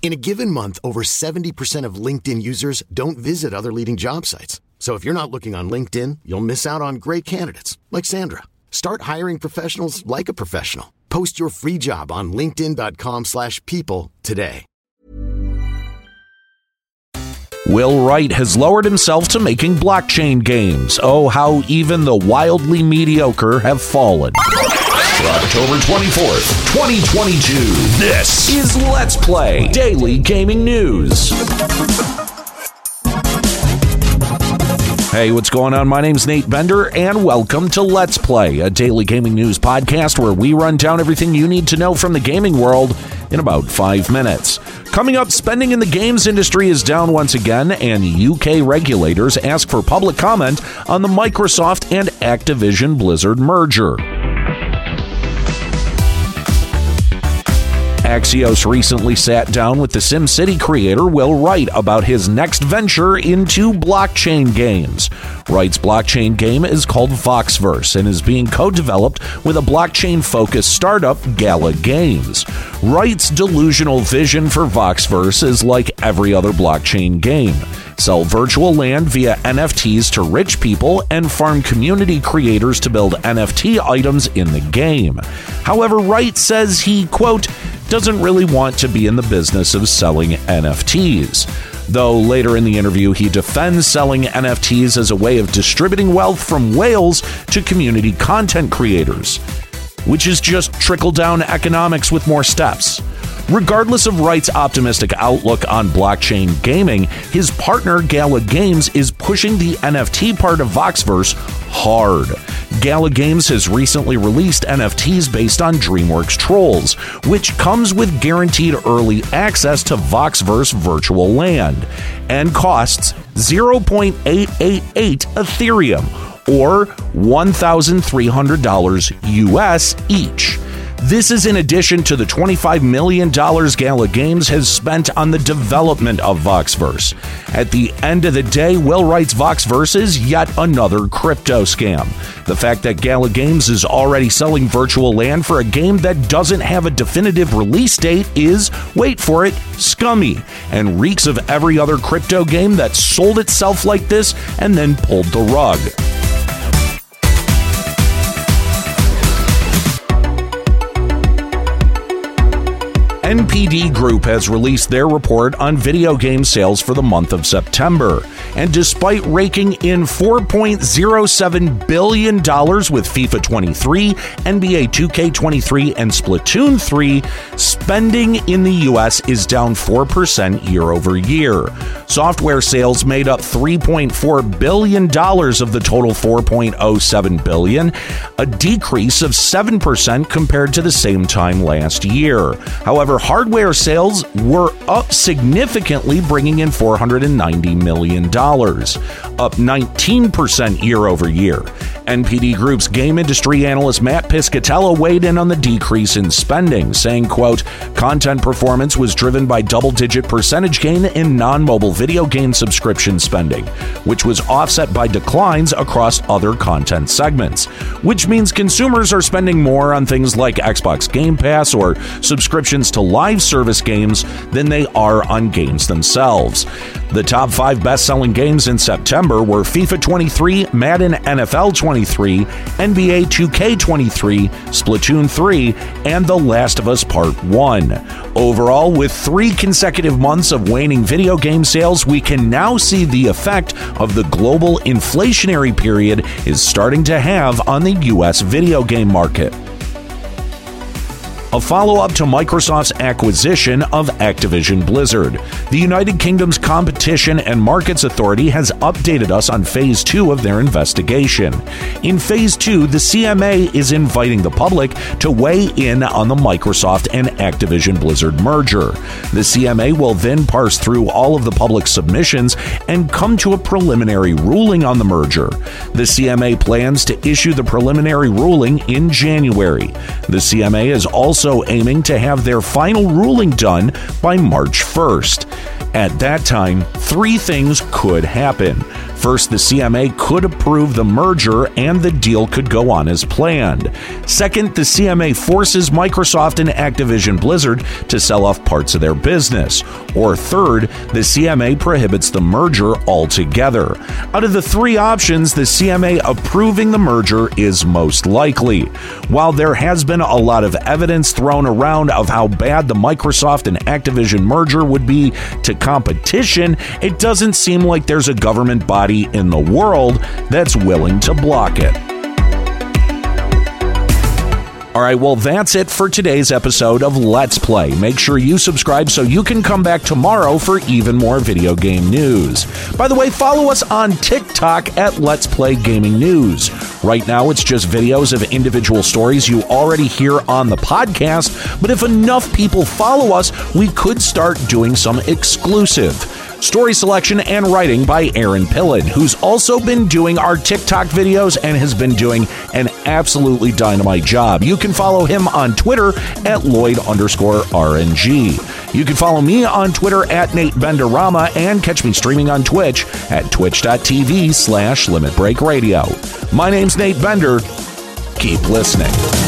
In a given month, over 70% of LinkedIn users don't visit other leading job sites. So if you're not looking on LinkedIn, you'll miss out on great candidates like Sandra. Start hiring professionals like a professional. Post your free job on linkedin.com/people today. Will Wright has lowered himself to making blockchain games. Oh, how even the wildly mediocre have fallen. For October 24th, 2022, this is Let's Play Daily Gaming News. Hey, what's going on? My name's Nate Bender, and welcome to Let's Play, a daily gaming news podcast where we run down everything you need to know from the gaming world in about five minutes. Coming up, spending in the games industry is down once again, and UK regulators ask for public comment on the Microsoft and Activision Blizzard merger. Axios recently sat down with the SimCity creator Will Wright about his next venture into blockchain games. Wright's blockchain game is called Voxverse and is being co developed with a blockchain focused startup, Gala Games. Wright's delusional vision for Voxverse is like every other blockchain game sell virtual land via NFTs to rich people, and farm community creators to build NFT items in the game. However, Wright says he, quote, doesn't really want to be in the business of selling NFTs. Though later in the interview, he defends selling NFTs as a way of distributing wealth from whales to community content creators, which is just trickle down economics with more steps. Regardless of Wright's optimistic outlook on blockchain gaming, his partner Gala Games is pushing the NFT part of Voxverse hard. Gala Games has recently released NFTs based on DreamWorks Trolls, which comes with guaranteed early access to Voxverse Virtual Land and costs 0.888 Ethereum or $1,300 US each. This is in addition to the $25 million Gala Games has spent on the development of Voxverse. At the end of the day, Will Wright's Voxverse is yet another crypto scam. The fact that Gala Games is already selling virtual land for a game that doesn't have a definitive release date is, wait for it, scummy, and reeks of every other crypto game that sold itself like this and then pulled the rug. NPD Group has released their report on video game sales for the month of September. And despite raking in $4.07 billion with FIFA 23, NBA 2K23, and Splatoon 3, spending in the US is down 4% year over year. Software sales made up $3.4 billion of the total 4.07 billion, a decrease of 7% compared to the same time last year. However, hardware sales were up significantly, bringing in $490 million, up 19% year over year. NPD Group's game industry analyst Matt Piscatella weighed in on the decrease in spending, saying, quote, content performance was driven by double-digit percentage gain in non-mobile video game subscription spending, which was offset by declines across other content segments, which means consumers are spending more on things like Xbox Game Pass or subscriptions to live service games than they are on games themselves. The top five best selling games in September were FIFA 23, Madden NFL 23, NBA 2K23, Splatoon 3, and The Last of Us Part 1. Overall, with three consecutive months of waning video game sales, we can now see the effect of the global inflationary period is starting to have on the U.S. video game market a follow up to Microsoft's acquisition of Activision Blizzard. The United Kingdom's Competition and Markets Authority has updated us on Phase 2 of their investigation. In Phase 2, the CMA is inviting the public to weigh in on the Microsoft and Activision Blizzard merger. The CMA will then parse through all of the public submissions and come to a preliminary ruling on the merger. The CMA plans to issue the preliminary ruling in January. The CMA is also also aiming to have their final ruling done by March 1st. At that time, three things could happen. First, the CMA could approve the merger and the deal could go on as planned. Second, the CMA forces Microsoft and Activision Blizzard to sell off parts of their business. Or third, the CMA prohibits the merger altogether. Out of the three options, the CMA approving the merger is most likely. While there has been a lot of evidence thrown around of how bad the Microsoft and Activision merger would be to competition, it doesn't seem like there's a government body in the world that's willing to block it. All right, well, that's it for today's episode of Let's Play. Make sure you subscribe so you can come back tomorrow for even more video game news. By the way, follow us on TikTok at Let's Play Gaming News. Right now, it's just videos of individual stories you already hear on the podcast, but if enough people follow us, we could start doing some exclusive. Story selection and writing by Aaron Pillen, who's also been doing our TikTok videos and has been doing an absolutely dynamite job. You can follow him on Twitter at Lloyd underscore RNG. You can follow me on Twitter at Nate Benderama and catch me streaming on Twitch at twitch.tv slash Limit Break Radio. My name's Nate Bender. Keep listening.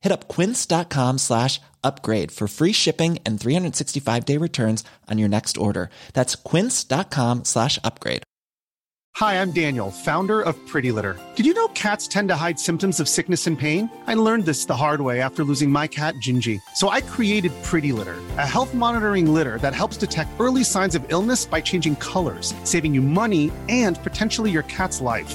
Hit up quince.com slash upgrade for free shipping and 365 day returns on your next order. That's quince.com slash upgrade. Hi, I'm Daniel, founder of Pretty Litter. Did you know cats tend to hide symptoms of sickness and pain? I learned this the hard way after losing my cat, Gingy. So I created Pretty Litter, a health monitoring litter that helps detect early signs of illness by changing colors, saving you money and potentially your cat's life.